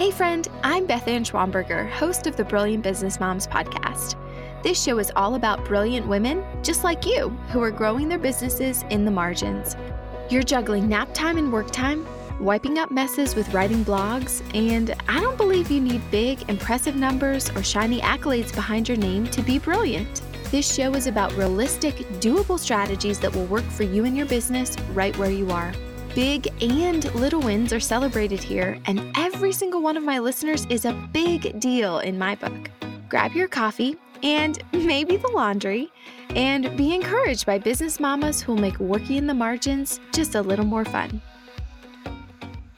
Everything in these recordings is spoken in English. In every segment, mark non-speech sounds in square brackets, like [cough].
Hey, friend, I'm Beth Ann Schwamberger, host of the Brilliant Business Moms podcast. This show is all about brilliant women just like you who are growing their businesses in the margins. You're juggling nap time and work time, wiping up messes with writing blogs, and I don't believe you need big, impressive numbers or shiny accolades behind your name to be brilliant. This show is about realistic, doable strategies that will work for you and your business right where you are. Big and little wins are celebrated here, and every single one of my listeners is a big deal in my book. Grab your coffee and [laughs] maybe the laundry, and be encouraged by business mamas who will make working in the margins just a little more fun.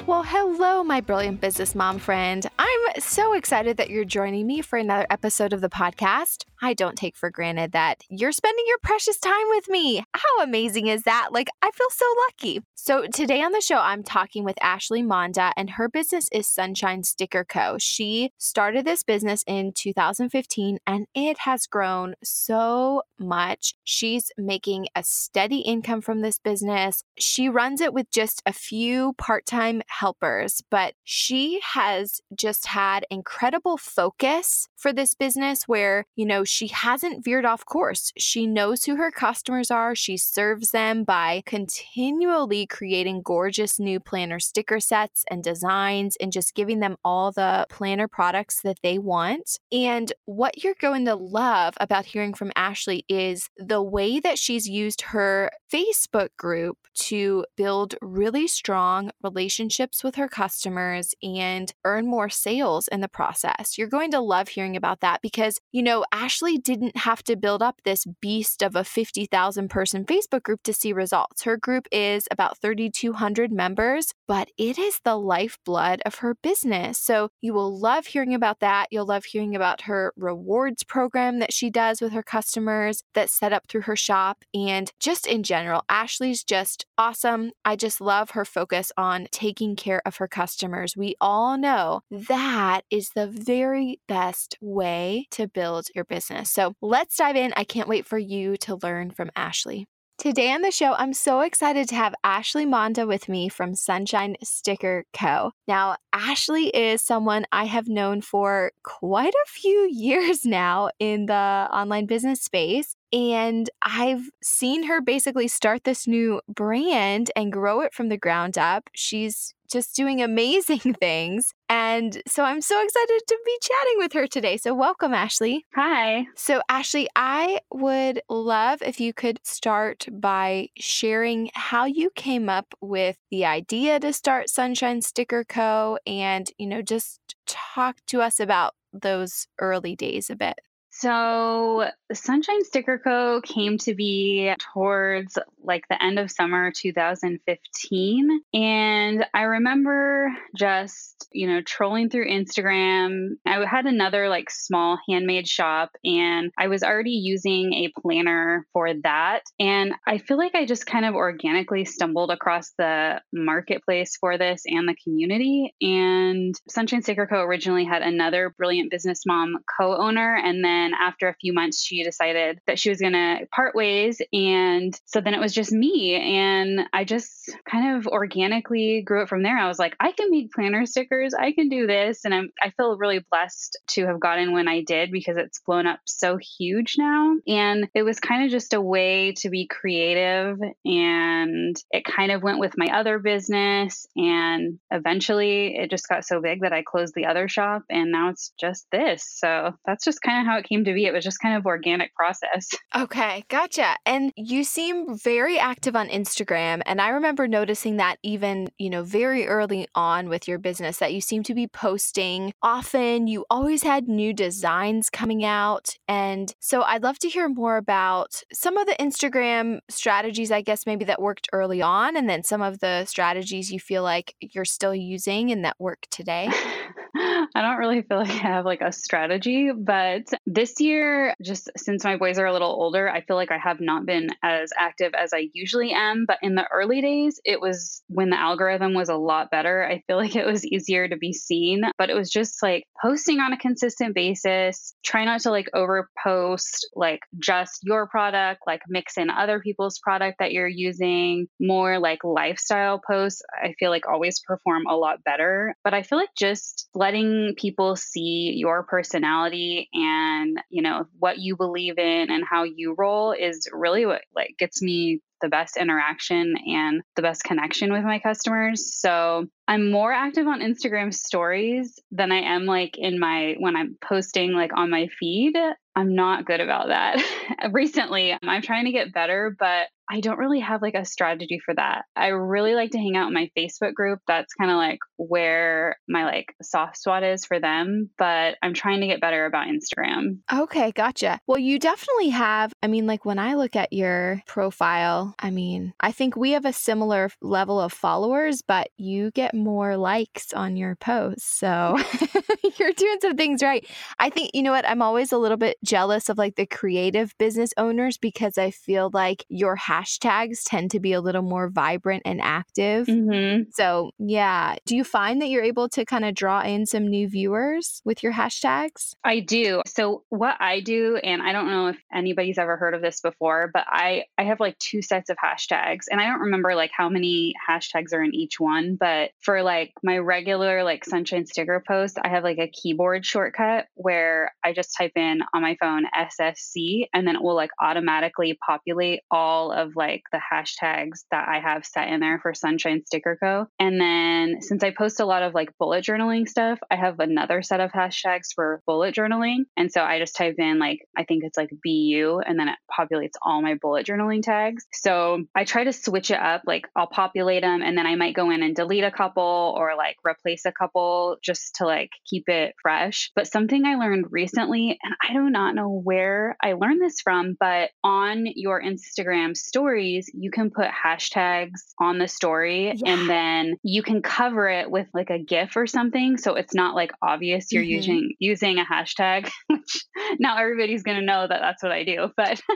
Well, hello, my brilliant business mom friend. I'm so excited that you're joining me for another episode of the podcast. I don't take for granted that you're spending your precious time with me. How amazing is that? Like, I feel so lucky. So, today on the show, I'm talking with Ashley Monda, and her business is Sunshine Sticker Co. She started this business in 2015, and it has grown so much. She's making a steady income from this business. She runs it with just a few part time helpers, but she has just had incredible focus for this business where, you know, she hasn't veered off course. She knows who her customers are. She serves them by continually creating gorgeous new planner sticker sets and designs and just giving them all the planner products that they want. And what you're going to love about hearing from Ashley is the way that she's used her Facebook group to build really strong relationships with her customers and earn more sales in the process. You're going to love hearing about that because, you know, Ashley Didn't have to build up this beast of a 50,000 person Facebook group to see results. Her group is about 3,200 members, but it is the lifeblood of her business. So you will love hearing about that. You'll love hearing about her rewards program that she does with her customers that's set up through her shop. And just in general, Ashley's just awesome. I just love her focus on taking care of her customers. We all know that is the very best way to build your business business. So let's dive in. I can't wait for you to learn from Ashley. Today on the show, I'm so excited to have Ashley Monda with me from Sunshine Sticker Co. Now, Ashley is someone I have known for quite a few [laughs] years now in the online business space. And I've seen her basically start this new brand and grow it from the ground up. She's just doing amazing [laughs] things. And so I'm so excited to be chatting with her today. So, welcome, Ashley. Hi. So, Ashley, I would love if you could start by sharing how you came up with the idea to start Sunshine Sticker Co. and, you know, just talk to us about those early days a bit. So, Sunshine Sticker Co. came to be towards like the end of summer 2015. And I remember just, you know, trolling through Instagram. I had another like small handmade shop and I was already using a planner for that. And I feel like I just kind of organically stumbled across the marketplace for this and the community. And Sunshine Sticker Co. originally had another brilliant business mom co owner. And then after a few months, she decided that she was going to part ways. And so then it was just me. And I just kind of organically grew it from there. I was like, I can make planner stickers. I can do this. And I'm, I feel really blessed to have gotten when I did because it's blown up so huge now. And it was kind of just a way to be creative. And it kind of went with my other business. And eventually it just got so big that I closed the other shop. And now it's just this. So that's just kind of how it came to be. It was just kind of organic process. [laughs] Okay, gotcha. And you seem very active on Instagram. And I remember noticing that even, you know, very early on with your business, that you seem to be posting often. You always had new designs coming out. And so I'd love to hear more about some of the Instagram strategies, I guess, maybe that worked early on, and then some of the strategies you feel like you're still using and that work today. [laughs] I don't really feel like I have like a strategy, but this year, just since my boys are a little older, I feel like I have not been as active as I usually am. But in the early days, it was when the algorithm was a lot better. I feel like it was easier to be seen, but it was just like posting on a consistent basis. Try not to like over post like just your product, like mix in other people's product that you're using, more like lifestyle posts. I feel like always perform a lot better. But I feel like just letting people see your personality and, you know, what you believe in and how you roll is really what like gets me the best interaction and the best connection with my customers. So I'm more active on Instagram stories than I am like in my when I'm posting like on my feed. I'm not good about that. [laughs] Recently, I'm trying to get better, but I don't really have like a strategy for that. I really like to hang out in my Facebook group. That's kind of like where my like soft spot is for them, but I'm trying to get better about Instagram. Okay, gotcha. Well, you definitely have. I mean, like when I look at your profile, I mean, I think we have a similar level of followers, but you get more likes on your posts. So [laughs] you're doing some things right. I think, you know what? I'm always a little bit jealous of like the creative business owners because I feel like your hashtags tend to be a little more vibrant and active. Mm-hmm. So, yeah. Do you find that you're able to kind of draw in some new viewers with your hashtags? I do. So, what I do, and I don't know if anybody's ever heard of this before, but I, I have like two sets of hashtags, and I don't remember like how many hashtags are in each one, but for like my regular like sunshine sticker post, I have like a keyboard shortcut where I just type in on my phone SSC and then it will like automatically populate all of like the hashtags that I have set in there for Sunshine Sticker Co. And then since I post a lot of like bullet journaling stuff, I have another set of hashtags for bullet journaling. And so I just type in like, I think it's like BU and then it populates all my bullet journaling tags. So I try to switch it up. Like I'll populate them and then I might go in and delete a couple or like replace a couple just to like keep it fresh. But something I learned recently, and I do not know where I learned this from, but on your Instagram stories, you can put hashtags on the story Yeah. and then you can cover it with like a GIF or something. So it's not like obvious you're Mhm. using using a hashtag, [laughs] which now everybody's going to know that that's what I do. But [laughs]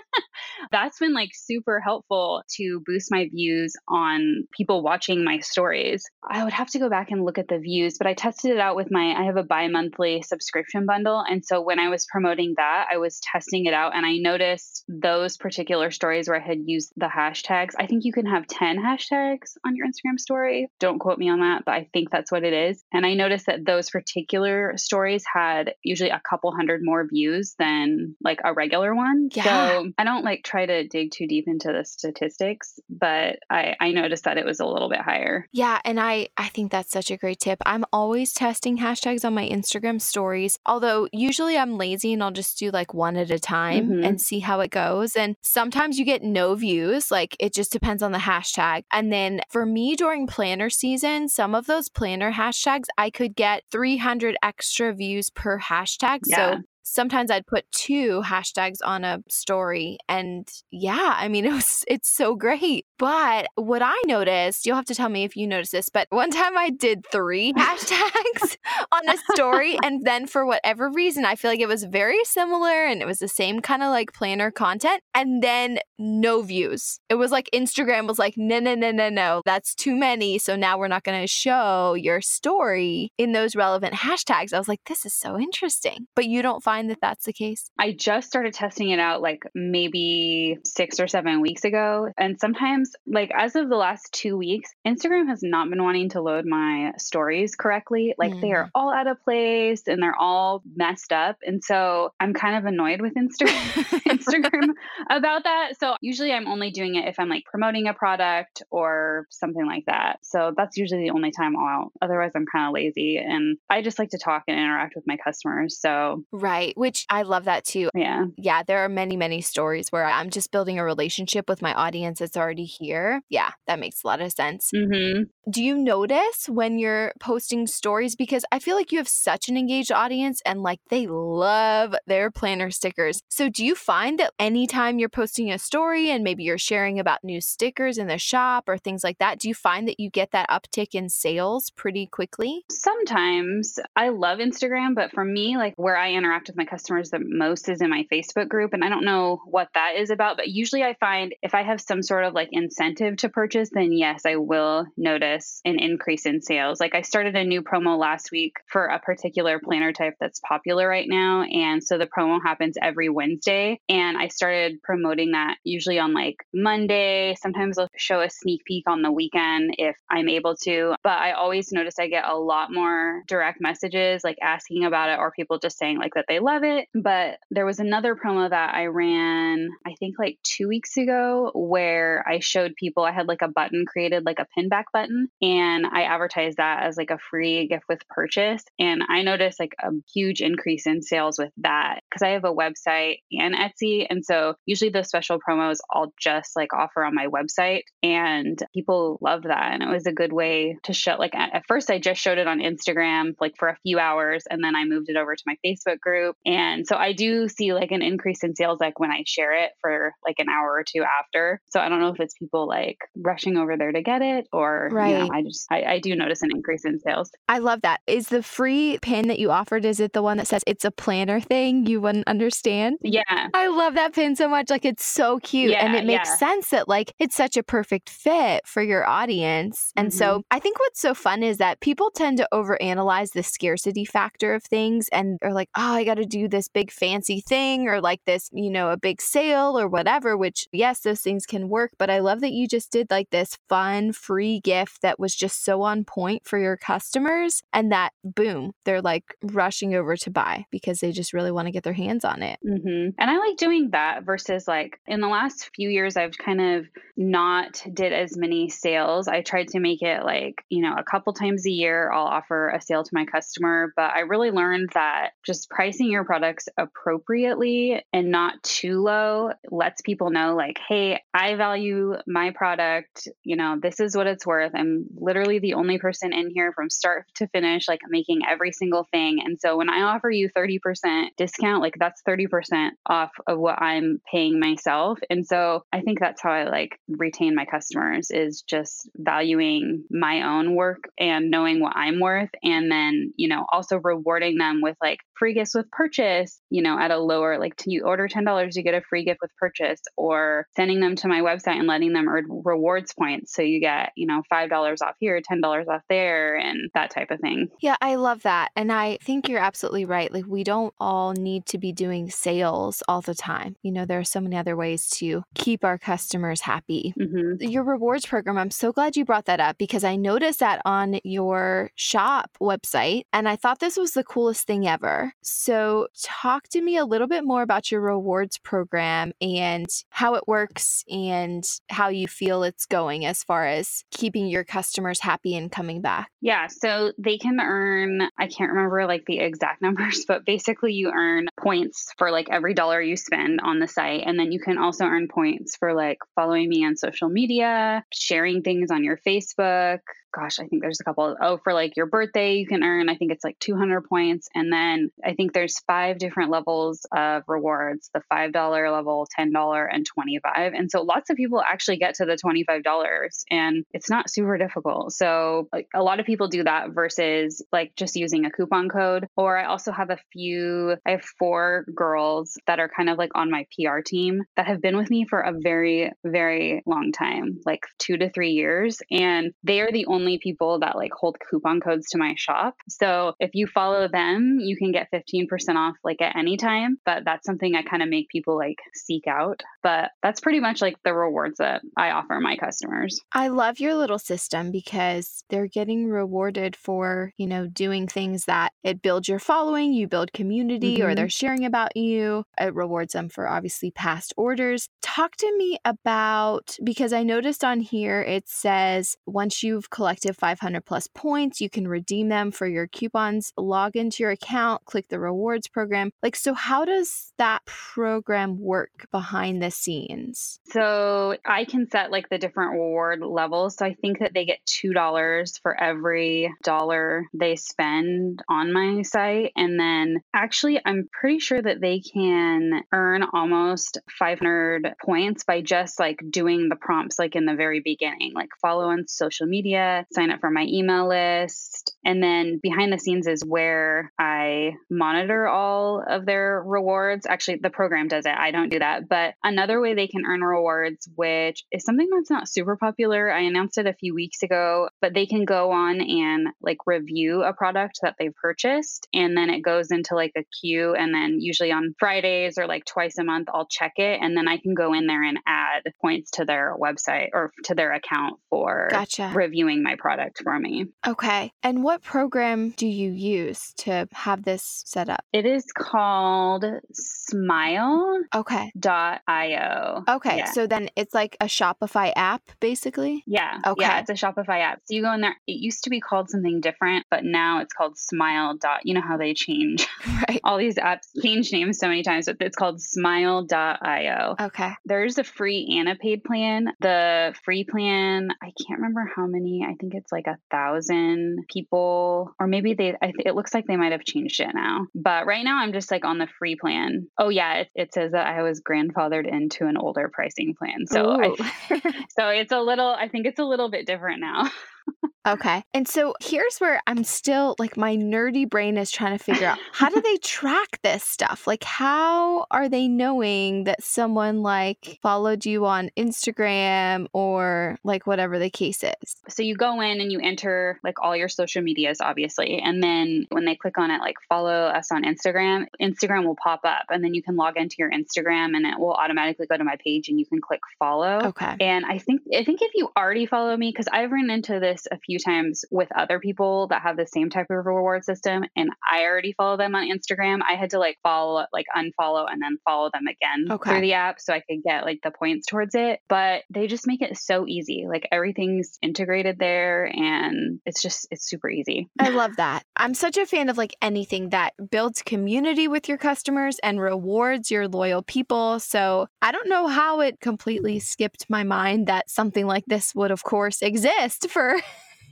that's been like super helpful to boost my views on people watching my stories. I would have to go back and look at the views, but I tested it out with my I have a bi-monthly subscription bundle and so when I was promoting that, I was testing it out and I noticed those particular stories where I had used the hashtags. I think you can have 10 hashtags on your Instagram story. Don't quote me on that, but I think that's what it is. And I noticed that those particular stories had usually a couple hundred more views than like a regular one. Yeah. So I don't like try to dig too deep into the statistics, but I, I noticed that it was a little bit higher. Yeah, and I I think that's such a great tip. I'm always testing hashtags on my Instagram stories. Although usually I'm lazy and I'll just do like one at a time Mhm. and see how it goes. And sometimes you get no views, like it just depends on the hashtag. And then for me during planner season, some of those planner hashtags I could get 300 extra views per hashtag. Yeah. So sometimes I'd put two hashtags on a story and yeah, I mean [laughs] it was it's so great. But what I noticed, you'll have to tell me if you noticed this, but one time I did 3 hashtags [laughs] on a story and then for whatever reason I feel like it was very similar and it was the same kind of like planner content and then no views. It was like Instagram was like no no no no no, that's too many, so now we're not going to show your story in those relevant hashtags. I was like this is so interesting. But you don't find that that's the case? I just started testing it out like maybe six or seven weeks ago. And sometimes, like as of the last two weeks, Instagram has not been wanting to load my stories correctly. Like they are mm. all out of place and they're all messed up. And so I'm kind of annoyed with [laughs] Instagram. Instagram [laughs] about that. So usually I'm only doing it if I'm like promoting a product or something like that. So that's usually the only time I'll, otherwise I'm kind of lazy and I just like to talk and interact with my customers. So Right. Right, which I love that too. Yeah. Yeah, there are many, many stories where I'm just building a relationship with my audience that's already here. Yeah, that makes a lot of sense. Mm-hmm. Do you notice when you're posting stories? Because I feel like you have such an engaged audience and like they love their planner stickers. So do you find that anytime you're posting a story and maybe you're sharing about new stickers in the shop or things like that, do you find that you get that uptick in sales pretty quickly? Sometimes I love Instagram, but for me, like where I interact with my customers the most is in my Facebook group. And I don't know what that is about, but usually I find if I have some sort of like incentive to purchase, then yes, I will notice an increase in sales. Like I started a new promo last week for a particular planner type that's popular right now. And so the promo happens every Wednesday. And I started promoting that usually on like Monday. Sometimes I'll show a sneak peek on the weekend if I'm able to. But I always notice I get a lot more direct messages like asking about it or people just saying like that they love it. But there was another promo that I ran, I think like two weeks ago, where I showed people I had like a button created, like a pin back button, and I advertised that as like a free gift with purchase. And I noticed like a huge increase in sales with that because I have a website and Etsy. And so usually the special promos I'll just like offer on my website. And people loved that. And it was a good way to show, like, at first I just showed it on Instagram like for a few hours and then I moved it over to my Facebook group. And so I do see like an increase in sales like when I share it for like an hour or two after. So I don't know if it's people like rushing over there to get it or, right. You know, I just, I, I do notice an increase in sales. I love that. Is the free pin that you offered, is it the one that says it's a planner thing you wouldn't understand? Yeah. I love that pin so much. Like it's so cute. Yeah, and it makes yeah. sense that like it's such a perfect fit for your audience. And mm-hmm. so I think what's so fun is that people tend to overanalyze the scarcity factor of things and are like, oh, I got to do this big fancy thing or like this, you know, a big sale or whatever, which yes, those things can work. But I love that you just did like this fun, free gift that was just so on point for your customers and that boom, they're like rushing over to buy because they just really want to get their hands on it. Mm-hmm. And I like doing that versus like in the last few years, I've kind of not did as many sales. I tried to make it like, you know, a couple times a year, I'll offer a sale to my customer. But I really learned that just pricing your products appropriately and not too low lets people know, like, hey, I value my product. You know, this is what it's worth. I'm literally the only person in here from start to finish, like making every single thing. And so when I offer you 30% discount, like that's 30% off of what I'm paying myself. And so I think that's how I like retain my customers is just valuing my own work and knowing what I'm worth. And then, you know, also rewarding them with like free gifts with purchase, you know, at a lower, like to you order $10, you get a free gift with purchase, or sending them to my website and letting them earn rewards points. So you get, you know, $5 off here, $10 off there, and that type of thing. Yeah, I love that. And I think you're absolutely right. Like, we don't all need to be doing sales all the time. You know, there are so many other ways to keep our customers happy. Mm-hmm. Your rewards program, I'm so glad you brought that up because I noticed that on your shop website and I thought this was the coolest thing ever. So, talk to me a little bit more about your rewards program and how it works and how you feel it's going as far as keeping your customers happy and coming back. Yeah. So, they can earn, I can't remember like the exact [laughs] numbers, but basically, you earn points for like every dollar you spend on the site. And then you can also earn points for like following me on social media, sharing things on your Facebook, gosh, I think there's a couple. Oh, for like your birthday, you can earn, I think it's like 200 points. And then I think there's five different levels of rewards the $5 level, $10, and 25 And so lots of people actually get to the $25 and it's not super difficult. So like, a lot of people do that versus like just using a coupon code. Or I also have a few, I have four girls that are kind of like on my PR team that have been with me for a very, very long time, like two to three years. And they are the only only people that like hold coupon codes to my shop. So if you follow them, you can get 15% off like at any time. But that's something I kind of make people like seek out. But that's pretty much like the rewards that I offer my customers. I love your little system because they're getting rewarded for, you know, doing things that it builds your following, you build community, mm-hmm. or they're sharing about you. It rewards them for obviously past orders. Talk to me about because I noticed on here it says once you've collected collective 500 plus points. You can redeem them for your coupons, log into your account, click the rewards program. Like, so how does that program work behind the scenes? So I can set like the different reward levels. So I think that they get $2 for every dollar they spend on my site. And then actually, I'm pretty sure that they can earn almost 500 points by just like doing the prompts like in the very beginning, like follow on social media, sign up for my email list. And then behind the scenes is where I monitor all of their rewards. Actually, the program does it. I don't do that. But another way they can earn rewards, which is something that's not super popular, I announced it a few weeks ago, but they can go on and like review a product that they've purchased. And then it goes into like a queue. And then usually on Fridays or like twice a month, I'll check it. And then I can go in there and add points to their website or to their account for Gotcha. reviewing my product for me. Okay. And what program do you use to have this set up? It is called Smile. Okay. Dot io. Okay. Yeah. So then it's like a Shopify app, basically? Yeah. Okay. Yeah, it's a Shopify app. So you go in there. It used to be called something different, but now it's called Smile. Dot, you know how they change [laughs] Right. all these apps change names so many times, but it's called Smile.io. Okay. There's a free and a paid plan. The free plan, I can't remember how many. I think it's like a thousand people, or maybe they. I th- it looks like they might have changed it now. But right now, I'm just like on the free plan. Oh yeah, it, it says that I was grandfathered into an older pricing plan. So I, [laughs] so it's a little. I think it's a little bit different now. [laughs] Okay. And so here's where I'm still like my nerdy brain is trying to figure out how do [laughs] they track this stuff? Like how are they knowing that someone like followed you on Instagram or like whatever the case is? So you go in and you enter like all your social medias, obviously. And then when they click on it, like follow us on Instagram, Instagram will pop up and then you can log into your Instagram and it will automatically go to my page and you can click follow. Okay. And I think I think if you already follow me, because I've run into this a few times with other people that have the same type of reward system, and I already follow them on Instagram. I had to like follow, like unfollow, and then follow them again Okay. through the app so I could get like the points towards it. But they just make it so easy. Like everything's integrated there, and it's just it's super easy. I love that. I'm such a fan of like anything that builds community with your customers and rewards your loyal people. So I don't know how it completely skipped my mind that something like this would, of course, exist for.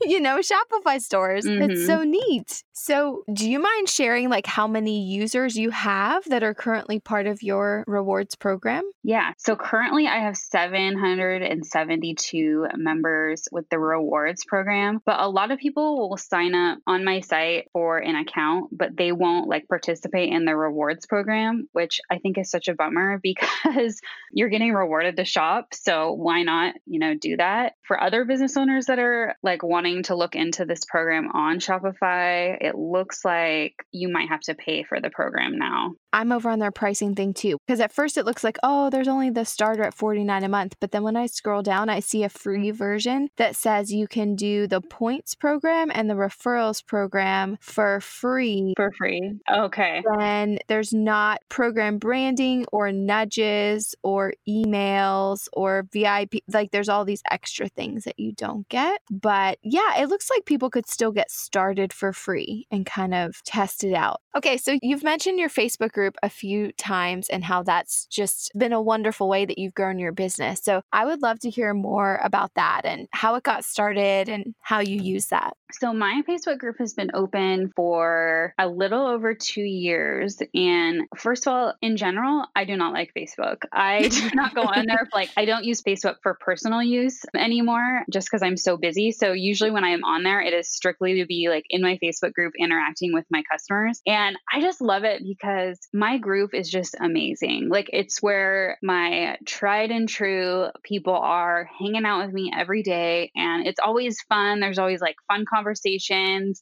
You know, Shopify stores. It's Mhm. so neat. So, do you mind sharing like how many users you have that are currently part of your rewards program? Yeah. So currently I have 772 members with the rewards program, but a lot of people will sign up on my site for an account, but they won't like participate in the rewards program, which I think is such a bummer [laughs] because you're getting rewarded to shop. So why not, you know, do that? For other business owners that are like wanting to look into this program on Shopify, it looks like you might have to pay for the program now. I'm over on their pricing thing too. Because at first it looks like, oh, there's only the starter at 49 a month. But then when I scroll down, I see a free mm-hmm. version that says you can do the points program and the referrals program for free. For free. Okay. Then there's not program branding or nudges or emails or VIP. Like there's all these extra things that you don't get. But yeah, it looks like people could still get started for free and kind of test it out. Okay, so you've mentioned your Facebook group a few times and how that's just been a wonderful way that you've grown your business. So I would love to hear more about that and how it got started and how you mm. use that. So, my Facebook group has been open for a little over two years. And first of all, in general, I do not like Facebook. I do [laughs] not go on there. Like, I don't use Facebook for personal use anymore just because I'm so busy. So, usually when I am on there, it is strictly to be like in my Facebook group interacting with my customers. And I just love it because my group is just amazing. Like, it's where my tried and true people are hanging out with me every day. And it's always fun. There's always like fun conversations,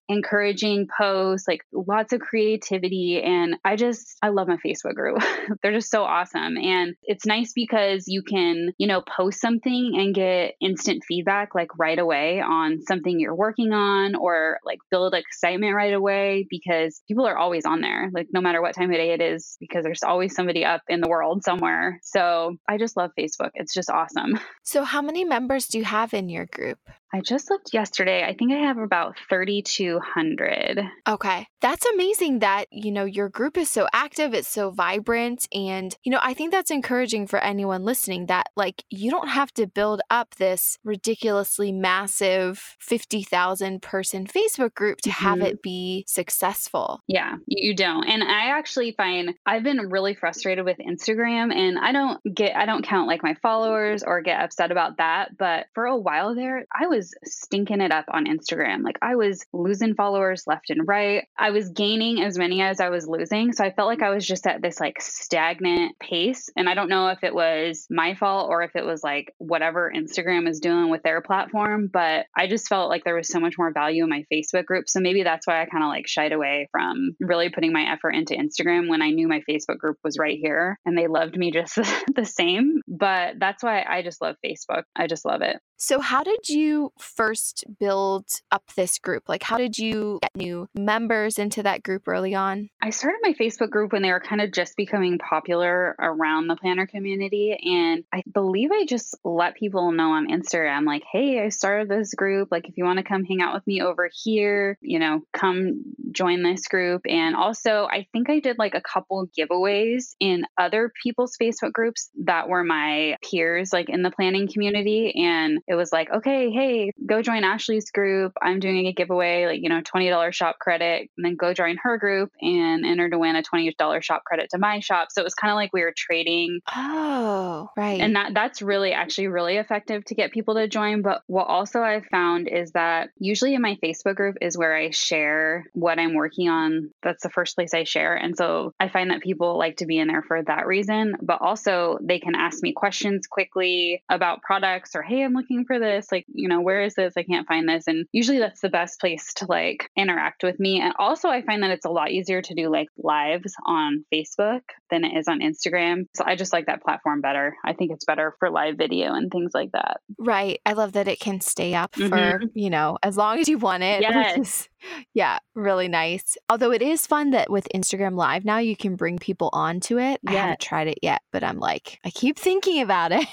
encouraging posts, like lots of creativity. And I just, I love my Facebook group. [laughs] They're just so awesome. And it's nice because you can, you know, post something and get instant feedback like right away on something you're working on or like build excitement right away because people are always on there, like no matter what time of day it is, because there's always somebody up in the world somewhere. So I just love Facebook. It's just awesome. So, how many members do you have in your group? I just looked yesterday. I think I have about 3,200. Okay. That's amazing that, you know, your group is so active, it's so vibrant. And, you know, I think that's encouraging for anyone listening that, like, you don't have to build up this ridiculously massive 50,000 person Facebook group to mm-hmm. have it be successful. Yeah, you don't. And I actually find I've been really frustrated with Instagram and I don't get, I don't count like my followers or get upset about that. But for a while there, I was stinking it up on Instagram. Like I was losing followers left and right. I was gaining as many as I was losing. So I felt like I was just at this like stagnant pace. And I don't know if it was my fault or if it was like whatever Instagram is doing with their platform, but I just felt like there was so much more value in my Facebook group. So maybe that's why I kind of like shied away from really putting my effort into Instagram when I knew my Facebook group was right here and they loved me just [laughs] the same. But that's why I just love Facebook. I just love it. So, how did you first build up this group? Like, how did you get new members into that group early on? I started my Facebook group when they were kind of just becoming popular around the planner community. And I believe I just let people know on Instagram, like, hey, I started this group. Like, if you want to come hang out with me over here, you know, come join this group. And also, I think I did like a couple giveaways in other people's Facebook groups that were my peers, like in the planning community. And it was like, okay, hey, go join Ashley's group. I'm doing a giveaway, like, you know, $20 shop credit. And then go join her group and enter to win a $20 shop credit to my shop. So it was kind of like we were trading. Oh, right. And that that's really actually really effective to get people to join. But what also I've found is that usually in my Facebook group is where I share what I'm working on. That's the first place I share. And so I find that people like to be in there for that reason. But also they can ask me questions quickly about products or, hey, I'm looking for this. Like, you know, where is this? I can't find this. And usually that's the best place to like interact with me. And also, I find that it's a lot easier to do like lives on Facebook than it is on Instagram. So I just like that platform better. I think it's better for live video and things like that. Right. I love that it can stay up mm-hmm. for, you know, as long as you want it. Yes. Yeah, really nice. Although it is fun that with Instagram Live now you can bring people onto it. Yeah. I haven't tried it yet, but I'm like, I keep thinking about it.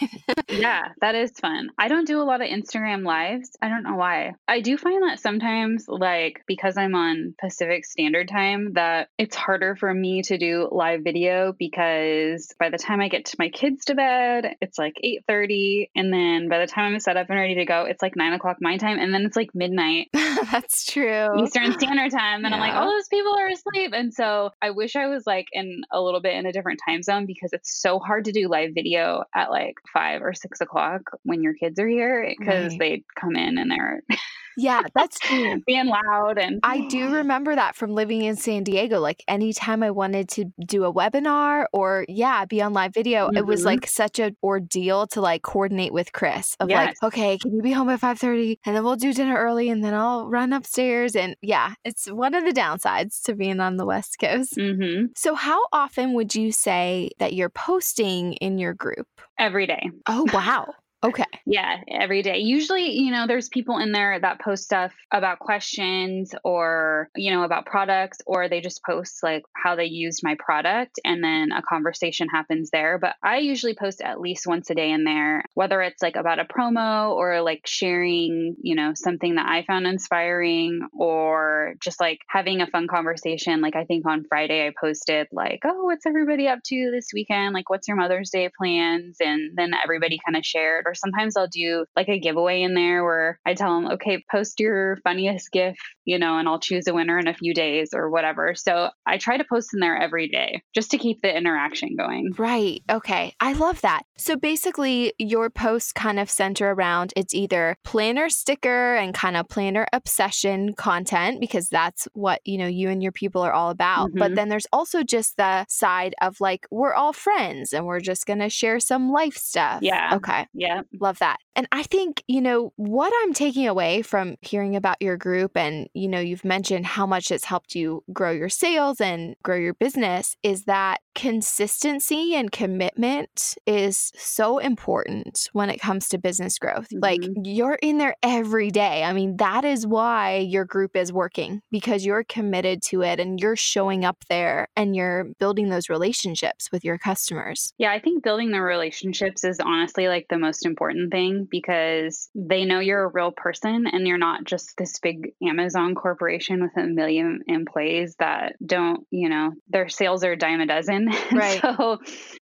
yeah, that is fun. I don't do a lot of Instagram Lives. I don't know why. I do find that sometimes, like, because I'm on Pacific Standard Time, that it's harder for me to do live video because by the time I get to my kids to bed, it's like 8.30. And then by the time I'm set up and ready to go, it's like 9 o'clock my time. And then it's like midnight. [laughs] That's true. Oh. Eastern Standard Time. And yeah. I'm like, all oh, those people are asleep. And so I wish I was like in a little bit in a different time zone because it's so hard to do live video at like five or six o'clock when your kids are here because right. they come in and they're yeah, that's true. [laughs] Being loud and I do remember that from living in San Diego. Like anytime I wanted to do a webinar or yeah, be on live video, mm-hmm. it was mm-hmm. like such an ordeal to like coordinate with Chris of yes. like, okay, can you be home at 5:30 and then we'll do dinner early and then I'll run upstairs and yeah, it's one of the downsides to being on the West Coast. Mm-hmm. So how often would you say that you're posting in your group? Every day. Oh, wow. Okay. Yeah, every day. Usually, you know, there's people in there that post stuff about questions or, you know, about products, or they just post like how they used my product and then a conversation happens there. But I usually post at least once a day in there, whether it's like about a promo or like sharing, you know, something that I found inspiring or just like having a fun conversation. Like I think on Friday I posted like, oh, what's everybody up to this weekend? Like, what's your Mother's Day plans? And then everybody kind of shared or sometimes I'll do like a giveaway in there where I tell them, okay, post your funniest GIF, you know, and I'll choose a winner in a few days or whatever. So I try to post in there every day just to keep the interaction going. Right. Okay. I love that. So basically, your posts kind of center around it's either planner sticker and kind of planner obsession content because that's what, you know, you and your people are all about. Mm-hmm. But then there's also just the side of like, we're all friends and we're just going to share some life stuff. Yeah. Okay. Yeah. Love that. And I think, you know, what I'm taking away from hearing about your group and, you know, you've mentioned how much it's helped you grow your sales and grow your business is that consistency and commitment is so important when it comes to business growth. Mm-hmm. Like you're in there every day. I mean, that is why your group is working because you're committed to it and you're showing up there and you're building those relationships with your customers. Yeah, I think building the relationships is honestly like the most important thing because they know you're a real person and you're not just this big Amazon corporation with a million employees that don't, you know, their sales are a dime a dozen. [laughs] Right. so,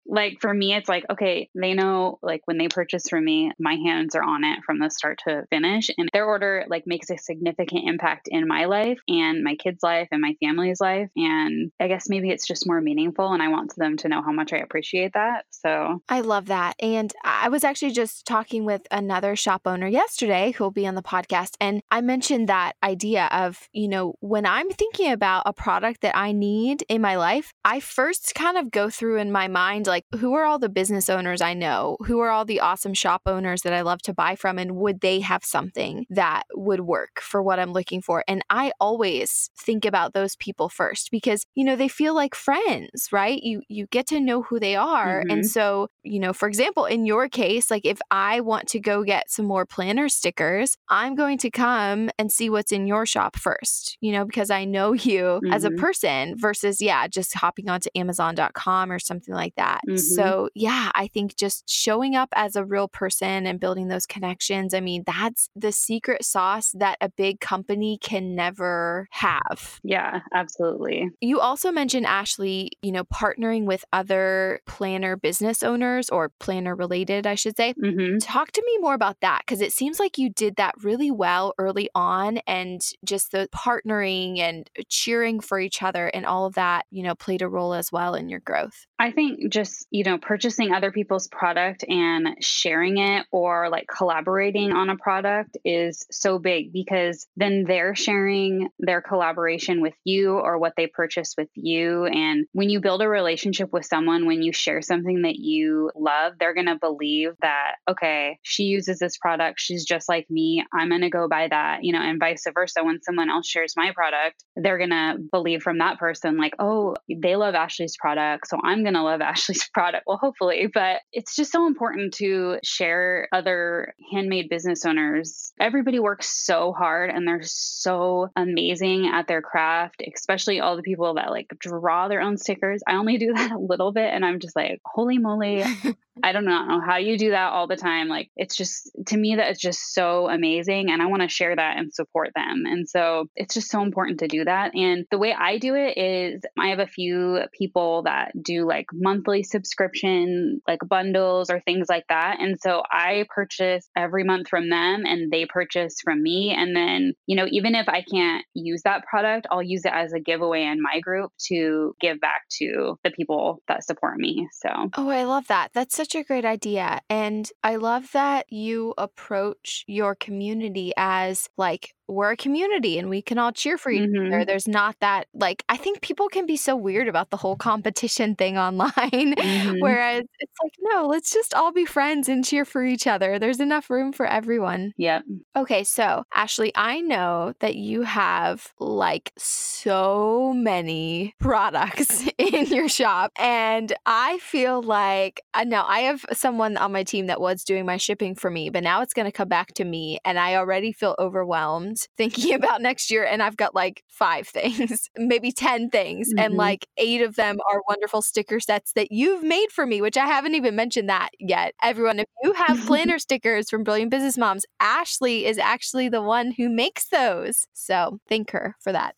like, for me, it's like, okay, they know, like, when they purchase from me, my hands are on it from the start to finish. And their order, like, makes a significant impact in my life and my kids' life and my family's life. And I guess maybe it's just more meaningful. And I want them to know how much I appreciate that. So, I love that. And I was actually just talking with another shop owner yesterday who will be on the podcast. And I mentioned that idea of, you know, when I'm thinking about a product that I need in my life, I first kind of go through in my mind, like, who are all the business owners I know? Who are all the awesome shop owners that I love to buy from? And would they have something that would work for what I'm looking for? And I always think about those people first because, you know, they feel like friends, right? You you get to know who they are. Mm-hmm. And so, you know, for example, in your case, like if I want to go get some more planner stickers, I'm going to come and see what's in your shop first, you know, because I know [laughs] you mm-hmm. as a mm-hmm. person versus, yeah, just hopping onto Amazon.com or something like that. Mm-hmm. So, yeah, I think just showing up as a real person and building those connections, I mean, that's the secret sauce that a big company can never have. Yeah, absolutely. You also mentioned, Ashley, you know, partnering with other planner business owners or planner related, I should say. Mm-hmm. Talk to me more about that because it seems like you did that really well early on and just the partnering and cheering for each other and all of that, you know, played a role as well in your growth. I think just, you know, purchasing other people's product and sharing it or like collaborating on a product is so big because then they're sharing their collaboration with you or what they purchase with you. And when you build a relationship with someone, when you share something that you love, they're going to believe that, okay, she uses this product. She's just like me. I'm going to go buy that, you know, and vice versa. When someone else shares my product, they're going to believe from that person, like, oh, they love Ashley's product. So I'm going to love Ashley's [laughs] product. Well, hopefully, but it's just so important to share other handmade business owners. Everybody works so hard and they're so amazing at their craft, especially all the people that like draw their own stickers. I only do [laughs] that a little bit and I'm just like, holy moly, [laughs] I don't know how you do that all the time. Like it's just to me that is just so amazing and I want to share that and support them. And so it's just so important to do that. And the way I do it is I have a few people that do like monthly subscription like bundles or things like that. And so I purchase every month from them and they purchase from me and then, you know, even if I can't use that product, I'll use it as a giveaway in my group to give back to the people that support me. So Oh, I love that. That's such such a great idea. And I love that you approach your community as like we're a community and we can all cheer for each mm-hmm. other. There's not that like I think people can be so weird about the whole competition thing online. [laughs] Mm-hmm. Whereas it's like, no, let's just all be friends and cheer for each other. There's enough room for everyone. Yep. Okay, so Ashley, I know that you have like so many [laughs] products [laughs] in your shop. And I feel like uh, now I have someone on my team that was doing my shipping for me, but now it's gonna come back to me and I already feel overwhelmed thinking [laughs] about next year and I've got like five things, [laughs] maybe 10 things. Mm-hmm. And like eight of them are wonderful sticker sets that you've made for me, which I haven't even mentioned that yet. Everyone, if you have [laughs] planner stickers from Brilliant Business Moms, Ashley is actually the one who makes those. So thank her for that.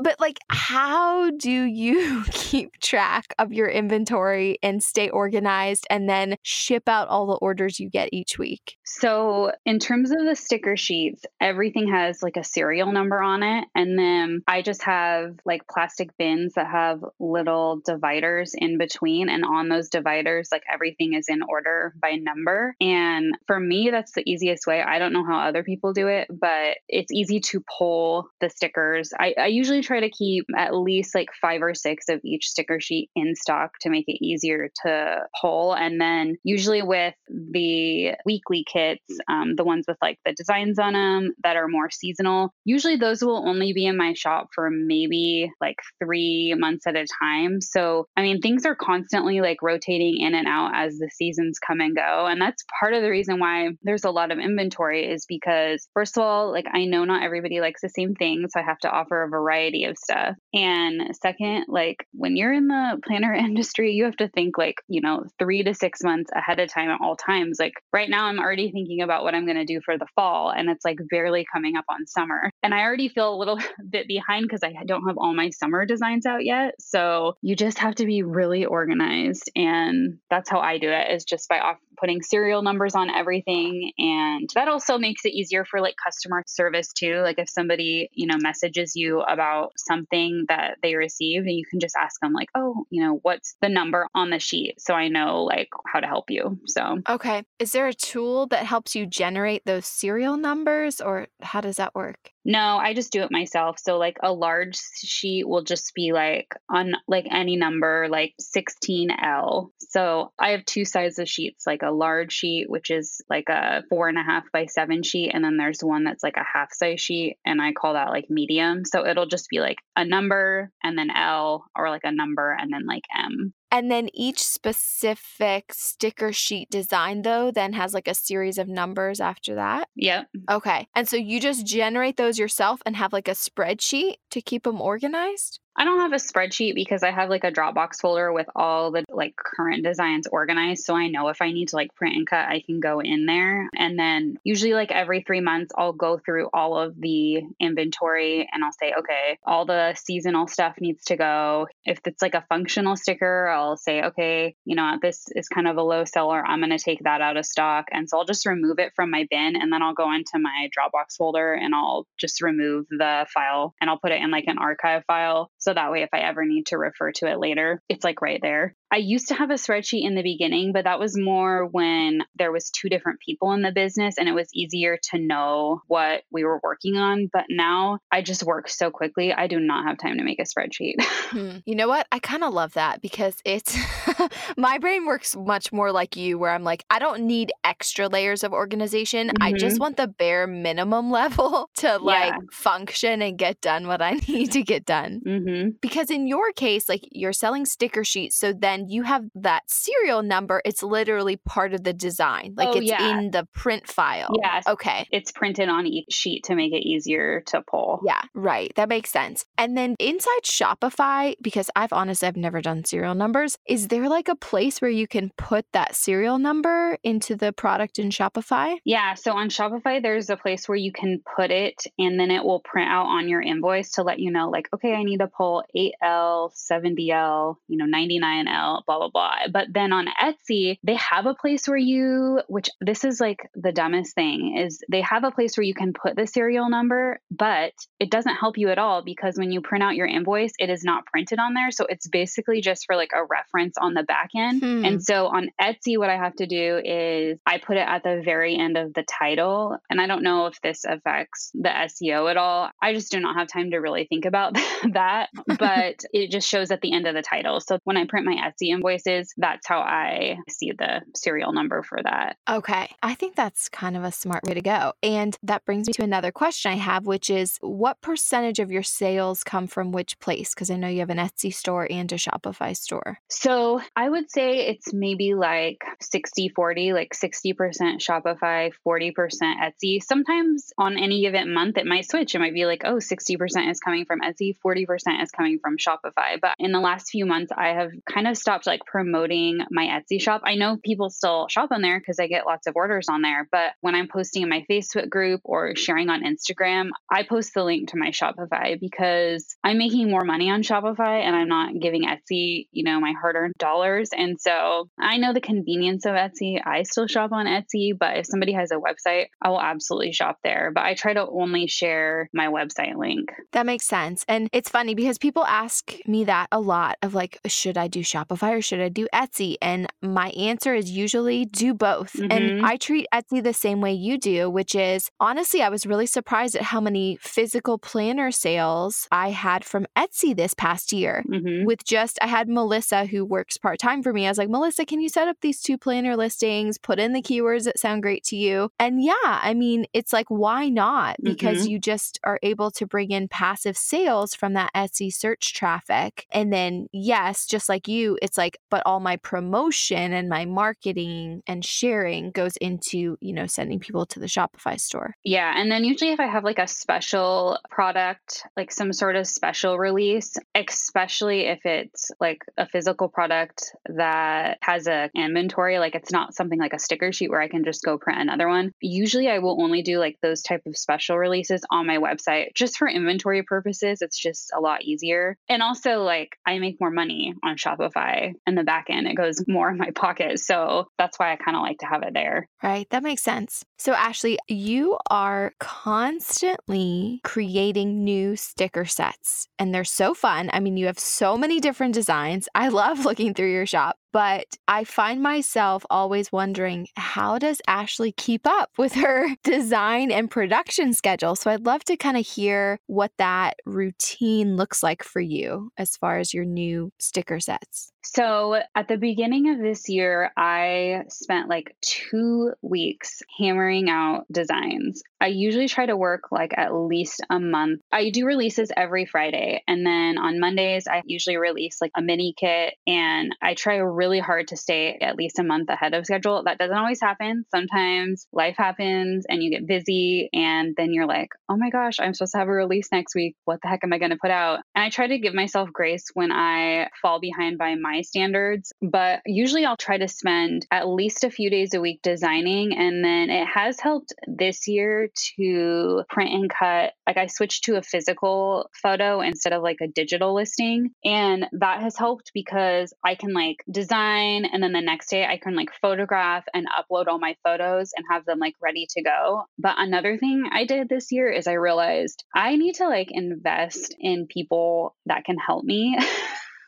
but like, how do you keep track of your inventory and stay organized and then ship out all the orders you get each week? So, in terms of the sticker sheets, everything has like a serial number on it. And then I just have like plastic bins that have little dividers in between. And on those dividers, like everything is in order by number. And for me, that's the easiest way. I don't know how other people do it, but it's easy to pull the stickers. I, I usually try to keep at least like five or six of each sticker sheet in stock to make it easier to pull. And then usually with the weekly kits, um, the ones with like the designs on them that are more seasonal. Usually those will only be in my shop for maybe like three months at a time. So, I mean, things are constantly like rotating in and out as the seasons come and go. And that's part of the reason why there's a lot of inventory is because, first of all, like I know not everybody likes the same thing. So I have to offer a variety of stuff. And second, like when you're in the planner [laughs] industry, you have to think like, you know, three to six months ahead of time at all times. Like right now, I'm already thinking about what I'm going to do for the fall, and it's like barely coming up on summer. And I already feel a little [laughs] bit behind because I don't have all my summer designs out yet. So you just have to be really organized. And that's how I do it is just by off- putting serial numbers on everything. And that also makes it easier for like customer service too. Like if somebody, you know, messages you about something that they received and you can just ask them like, oh, you know, what's the number on the sheet? So I know like how to help you. So, okay. Is there a tool that helps you generate those serial numbers or how does that work? No, I just do it myself. So like a large sheet will just be like on like any number, like 16L. So I have two sizes of sheets, like a large sheet, which is like a four and a half by seven sheet. And then there's one that's like a half size sheet. And I call that like medium. So it'll just be like a number and then L or like a number and then like M. And then each specific sticker sheet design, though, then has like a series of numbers after that. Yep. Okay. And so you just generate those yourself and have like a spreadsheet to keep them organized? I don't have a spreadsheet because I have like a Dropbox folder with all the like current designs organized. So I know if I need to like print and cut, I can go in there. And then usually like every three months, I'll go through all of the inventory and I'll say, okay, all the seasonal stuff needs to go. If it's like a functional sticker, I'll say, okay, you know, this is kind of a low seller. I'm going to take that out of stock. And so I'll just remove it from my bin and then I'll go into my Dropbox folder and I'll just remove the file and I'll put it in like an archive file. So that way, if I ever need to refer to it later, it's like right there. I used to have a spreadsheet in the beginning, but that was more when there was two different people in the business and it was easier to know what we were working on. But now I just work so quickly. I do not have time to make a spreadsheet. hmm. [laughs] You know what? I kind of love that because it's [laughs] my brain works much more like you where I'm like, I don't need extra layers of organization. Mm-hmm. I just mm-hmm. want the bare minimum [laughs] level to like yeah. function and get done what I need to get done. Mm-hmm. Because in your case, like you're selling sticker sheets. So then and you have that serial number, it's literally part of the design. Like oh, it's yeah. in the print file. Yes. Okay. It's printed on each sheet to make it easier to pull. Yeah, right. That makes sense. And then inside Shopify, because I've honestly I've never done serial numbers, is there like a place where you can put that serial number into the product in Shopify? Yeah. So on Shopify, there's a place where you can put it and then it will print out on your invoice to let you know, like, okay, I need to pull 8L, 7BL, you know, 99L blah, blah, blah. But then on Etsy, they have a place where you, which this is like the dumbest thing, is they have a place where you can put the serial number, but it doesn't help you at all because when you print out your invoice, it is not printed on there. So it's basically just for like a reference on the back end. Hmm. And so on Etsy, what I have to do is I put it at the very end of the title. And I don't know if this affects the SEO at all. I just do not have time to really think about [laughs] that, [laughs] but it just shows at the end of the title. So when I print my Etsy invoices, that's how I see the serial number for that. Okay. I think that's kind of a smart way to go. And that brings me to another question I have, which is what percentage of your sales come from which place? Because I know you have an Etsy store and a Shopify store. So I would say it's maybe like 60 40, like 60% Shopify, 40% Etsy. Sometimes on any given month, it might switch. It might be like, oh, 60% is coming from Etsy, 40% is coming from Shopify. But in the last few months, I have kind of stopped like promoting my Etsy shop. I know people still shop on there because I get lots of orders on there, but when I'm posting in my Facebook group or sharing on Instagram, I post the link to my Shopify because I'm making more money on Shopify and I'm not giving Etsy, you know, my hard-earned dollars. And so I know the convenience of Etsy. I still shop on Etsy, but if somebody has a website, I will absolutely shop there. But I try to only share my website link. That makes sense. And it's funny because people ask me that a lot of like, should I do Shopify? Or should I do Etsy? And my answer is usually do both. Mm-hmm. And I treat Etsy the same way you do, which is honestly, I was really surprised at how many physical planner sales I had from Etsy this past year. Mm-hmm. With just, I had Melissa who works part time for me. I was like, Melissa, can you set up these two planner listings, put in the keywords that sound great to you? And yeah, I mean, it's like, why not? Because mm-hmm. you just are able to bring in passive sales from that Etsy search traffic. And then, yes, just like you, it's like, but all my promotion and my marketing and sharing goes into, you know, sending people to the Shopify store. Yeah. And then usually if I have like a special product, like some sort of special release, especially if it's like a physical product that has a inventory, like it's not something like a sticker sheet where I can just go print another one. Usually I will only do like those type of special releases on my website just for inventory purposes. It's just a lot easier. And also like I make more money on Shopify in the back end. It goes more in my pocket. So that's why I kind of like to have it there. Right. That makes sense. So Ashley, you are constantly creating new sticker sets and they're so fun. I mean, you have so many different designs. I love [laughs] looking through your shop. But I find myself always wondering how does Ashley keep up with her [laughs] design and production schedule? So I'd love to kind of hear what that routine looks like for you as far as your new sticker sets. So at the beginning of this year, I spent like two weeks hammering out designs. I usually try to work like at least a month. I do releases every Friday. And then on Mondays, I usually release like a mini kit and I try really hard to stay at least a month ahead of schedule. That doesn't always happen. Sometimes life happens and you get busy and then you're like, oh my gosh, I'm supposed to have a release next week. What the heck am I going to put out? And I try to give myself grace when I fall behind by my standards, but usually I'll try to spend at least a few days a week designing. And then it has helped this year to print and cut. Like I switched to a physical photo instead of like a digital listing. And that has helped because I can like design and then the next day I can like photograph and upload all my photos and have them like ready to go. But another thing I did this year is I realized I need to like invest in people that can help me. [laughs]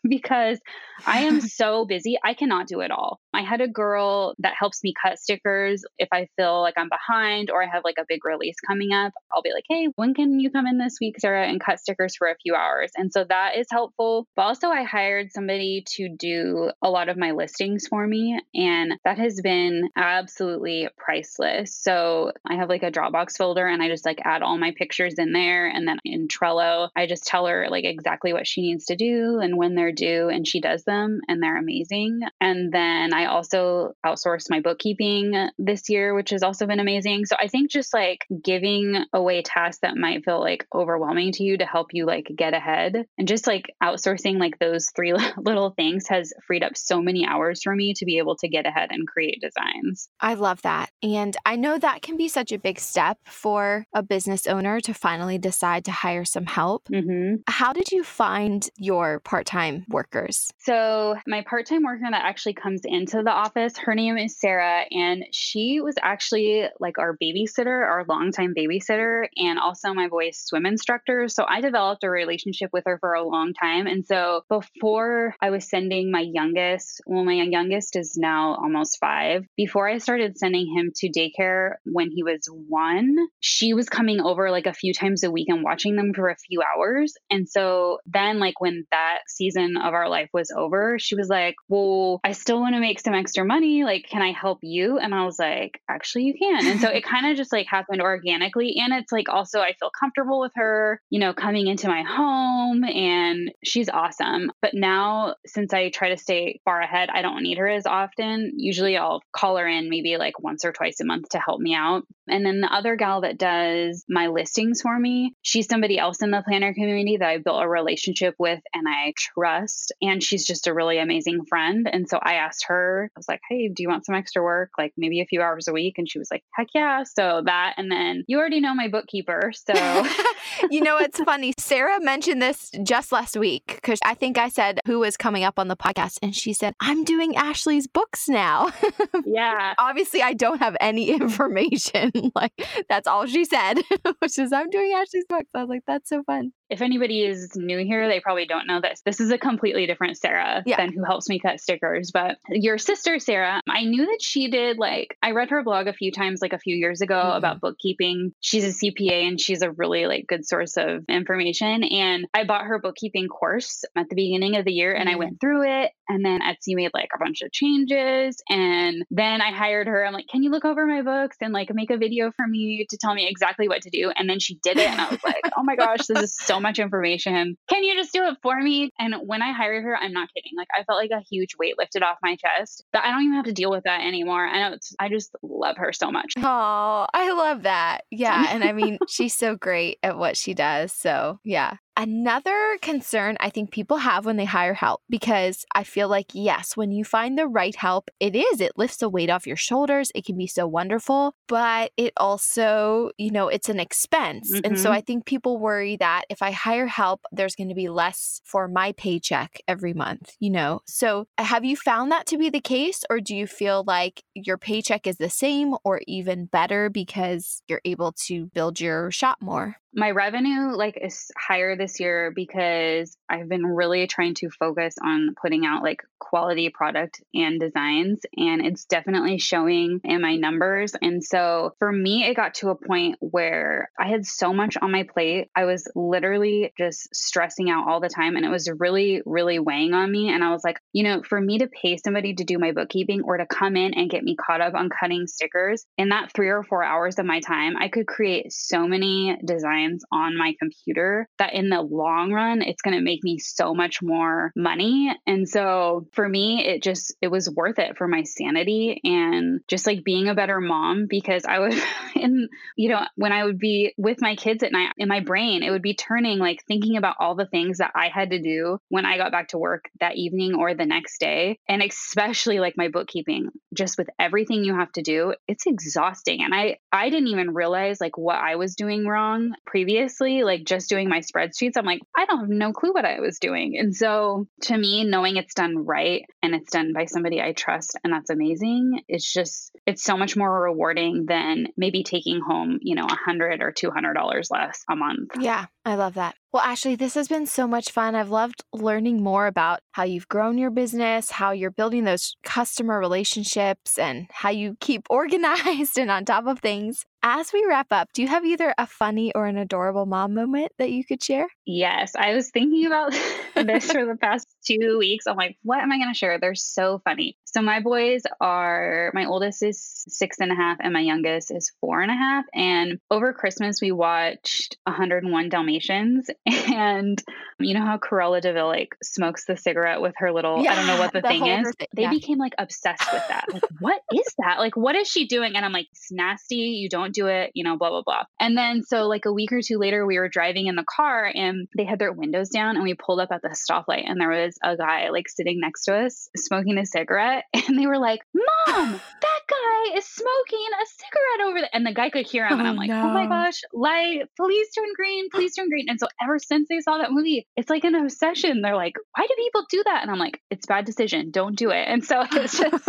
because I am [laughs] so busy. I cannot do it all. I had a girl that helps me cut stickers if I feel like I'm behind or I have like a big release coming up. I'll be like, hey, when can you come in this week, Sarah, and cut stickers for a few hours? And so that is helpful. But also, I hired somebody to do a lot of my listings for me, and that has been absolutely priceless. So I have like a Dropbox folder and I just like add all my pictures in there. And then in Trello, I just tell her like exactly what she needs to do and when they're due, and she does them, and they're amazing. And then I also outsourced my bookkeeping this year, which has also been amazing. So I think just like giving away tasks that might feel like overwhelming to you to help you like get ahead and just like outsourcing like those three [laughs] little things has freed up so many hours for me to be able to get ahead and create designs. I love that. And I know that can be such a big step for a business owner to finally decide to hire some help. Mm-hmm. How did you find your part time workers? So, my part time worker that actually comes into the office, her name is Sarah, and she was actually like our babysitter, our longtime babysitter, and also my boy's swim instructor. So, I developed a relationship with her for a long time. And so, before I was sending my youngest, well, my youngest is now almost five, before I started sending him to daycare when he was one, she was coming over like a few times a week and watching them for a few hours. And so, then, like, when that season of our life was over, she was like, Well, I still want to make some extra money. Like, can I help you? And I was like, Actually, you can. And so it [laughs] kind of just like happened organically. And it's like also, I feel comfortable with her, you know, coming into my home and she's awesome. But now, since I try to stay far ahead, I don't need her as often. Usually I'll call her in maybe like once or twice a month to help me out. And then the other gal that does my listings for me, she's somebody else in the planner community that I built a relationship with and I trust. And she's just a really amazing friend. And so I asked her, I was like, hey, do you want some extra work? Like maybe a few hours a week? And she was like, heck yeah. So that, and then you already know my bookkeeper. So, [laughs] you know, it's funny. Sarah mentioned this just last week because I think I said who was coming up on the podcast. And she said, I'm doing Ashley's books now. [laughs] yeah. Obviously, I don't have any [laughs] information. like, that's all she said, which is, I'm doing Ashley's books. I was like, that's so fun. If anybody is new here, they probably don't know this. This is a completely different Sarah yeah. than who helps me cut stickers. But your sister, Sarah, I knew that she did like, I read her blog a few times, like a few years ago mm-hmm. about bookkeeping. She's a CPA and she's a really like good source of information. And I bought her bookkeeping course at the beginning of the year and mm-hmm. I went through it. And then Etsy made like a bunch of changes. And then I hired her. I'm like, can you look over my books and like make a video for me to tell me exactly what to do? And then she did it. And I was [laughs] like, oh my gosh, this is so much information. Can you just do it for me? And when I hired her, I'm not kidding. Like I felt like a huge weight lifted off my chest that I don't even have to deal with that anymore. I know I just love her so much. Oh, I love that. Yeah. And I mean, [laughs] she's so great at what she does. So yeah, Another concern I think people have when they hire help, because I feel like, yes, when you find the right help, it is, it lifts the weight off your shoulders. It can be so wonderful, but it also, you know, it's an expense. Mm-hmm. And so mm-hmm. I think people worry that if I hire help, there's going to be less for my paycheck every month, you know? So have you found that to be the case, or do you feel like your paycheck is the same or even better because you're able to build your shop more? My revenue like is higher this year because I've been really trying to focus on putting out like quality product and designs and it's definitely showing in my numbers and so for me it got to a point where I had so much on my plate I was literally just stressing out all the time and it was really really weighing on me and I was like you know for me to pay somebody to do my bookkeeping or to come in and get me caught up on cutting stickers in that 3 or 4 hours of my time I could create so many designs on my computer that in the long run, it's going to make me so much more money. And so for me, it just, it was worth it for my sanity and just like being a better mom because I would, [laughs] in, you know, when I would be with my kids at night in my brain, it would be turning like thinking about all the things that I had to do when I got back to work that evening or the next day. And especially like my bookkeeping, just with everything you have to do, it's exhausting. And I, I didn't even realize like what I was doing wrong previously, like just doing my spreadsheets, I'm like, I don't have no clue what I was doing. And so to me, knowing it's done right and it's done by somebody I trust and that's amazing, it's just, it's so much more rewarding than maybe taking home, you know, a hundred or two hundred dollars less a month. Yeah, I love that. Well, Ashley, this has been so much fun. I've loved learning more about how you've grown your business, how you're building those customer relationships, and how you keep [laughs] organized and on top of things. As we wrap up, do you have either a funny or an adorable mom moment that you could share? Yes, I was thinking about [laughs] this for the past two weeks. I'm like, what am I going to share? They're so funny. So, my boys are my oldest is six and a half, and my youngest is four and a half. And over Christmas, we watched 101 Dalmatians. [laughs] And you know how Cruella de Vil like smokes the cigarette with her little, yeah, I don't know what the, the thing is. Thing. They yeah. became like obsessed with that. Like, what is that? Like, what is she doing? And I'm like, it's nasty. You don't do it, you know, blah, blah, blah. And then, so like a week or two later, we were driving in the car and they had their windows down and we pulled up at the stoplight and there was a guy like sitting next to us smoking a cigarette. [laughs] And they were like, Mom, [laughs] that guy is smoking a cigarette over there. And the guy could hear him. Oh, and I'm like, no. oh my gosh, light, please turn green, please turn green. And so ever since they saw that movie, it's like an obsession. They're like, why do people do that? And I'm like, it's bad decision. Don't do it. And so [laughs] it's just,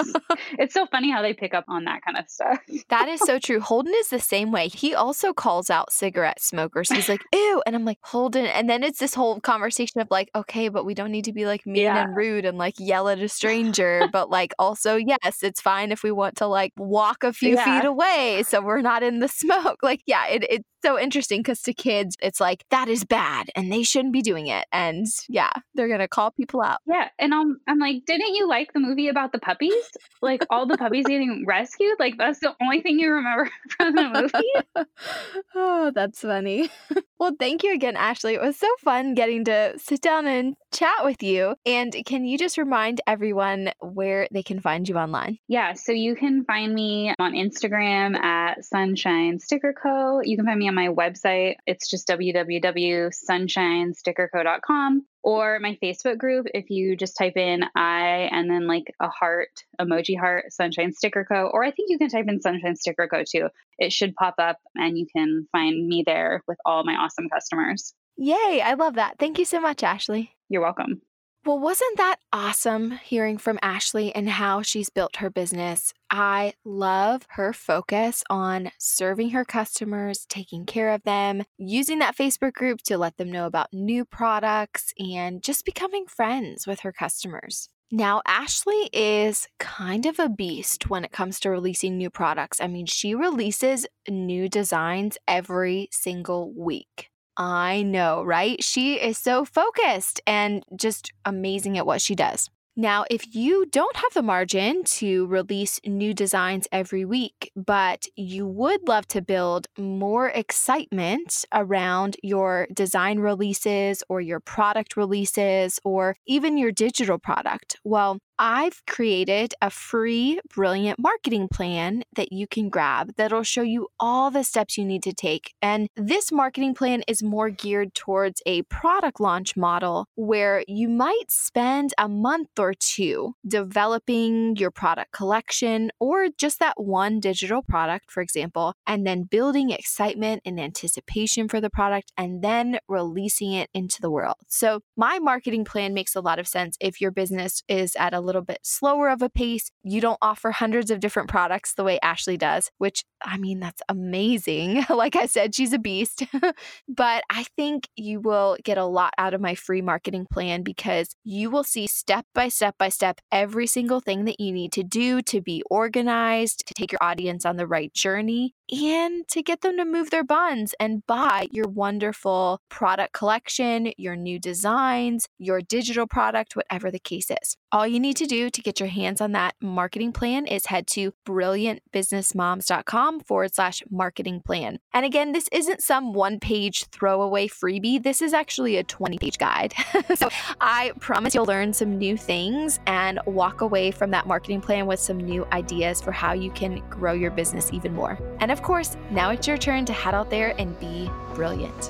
it's so funny how they pick up on that kind of stuff. that is so true. Holden is the same way. He also calls out cigarette smokers. He's like, [laughs] ew. And I'm like, "Hold Holden. And then it's this whole conversation of like, okay, but we don't need to be like mean yeah. and rude and like yell at a stranger. [laughs] but like also, yes, it's fine if we want to like walk a few yeah. feet away so we're not in the smoke. [laughs] Like, yeah, it, it so interesting because to kids, it's like that is bad and they shouldn't be doing it. And yeah, they're gonna call people out. Yeah, and I'm I'm like, didn't you like the movie about the puppies? Like all the puppies getting rescued? Like that's the only thing you remember [laughs] from the movie. [laughs] oh, that's funny. [laughs] well, thank you again, Ashley. It was so fun getting to sit down and chat with you. And can you just remind everyone where they can find you online? Yeah, so you can find me on Instagram at Sunshine Sticker Co. You can find me my website. It's just www.sunshinestickerco.com or my Facebook group. If you just type in I and then like a heart, emoji heart, Sunshine Sticker Co. Or I think you can type in Sunshine Sticker Co. too. It should pop up and you can find me there with all my awesome customers. Yay, I love that. Thank you so much, Ashley. You're welcome. Well, wasn't that awesome hearing from Ashley and how she's built her business? I love her focus on serving her customers, taking care of them, using that Facebook group to let them know about new products, and just becoming friends with her customers. Now, Ashley is kind of a beast when it comes to releasing new products. I mean, she releases new designs every single week. I know, right? She is so focused and just amazing at what she does. Now, if you don't have the margin to release new designs every week, but you would love to build more excitement around your design releases or your product releases or even your digital product, well, I've created a free, brilliant marketing plan that you can grab that'll show you all the steps you need to take. And this marketing plan is more geared towards a product launch model where you might spend a month or two developing your product collection or just that one digital product, for example, and then building excitement and anticipation for the product and then releasing it into the world. So, my marketing plan makes a lot of sense if your business is at a little bit slower of a pace. You don't offer hundreds of different products the way Ashley does, which I mean, that's amazing. [laughs] like I said, she's a beast. [laughs] but I think you will get a lot out of my free marketing plan because you will see step by step by step every single thing that you need to do to be organized, to take your audience on the right journey, and to get them to move their buns and buy your wonderful product collection, your new designs, your digital product, whatever the case is. All you need to do to get your hands on that marketing plan is head to brilliantbusinessmoms.com forward slash marketing plan. And again, this isn't some one page throwaway freebie. This is actually a 20 page guide. [laughs] so I promise you'll learn some new things and walk away from that marketing plan with some new ideas for how you can grow your business even more. And of course, now it's your turn to head out there and be brilliant.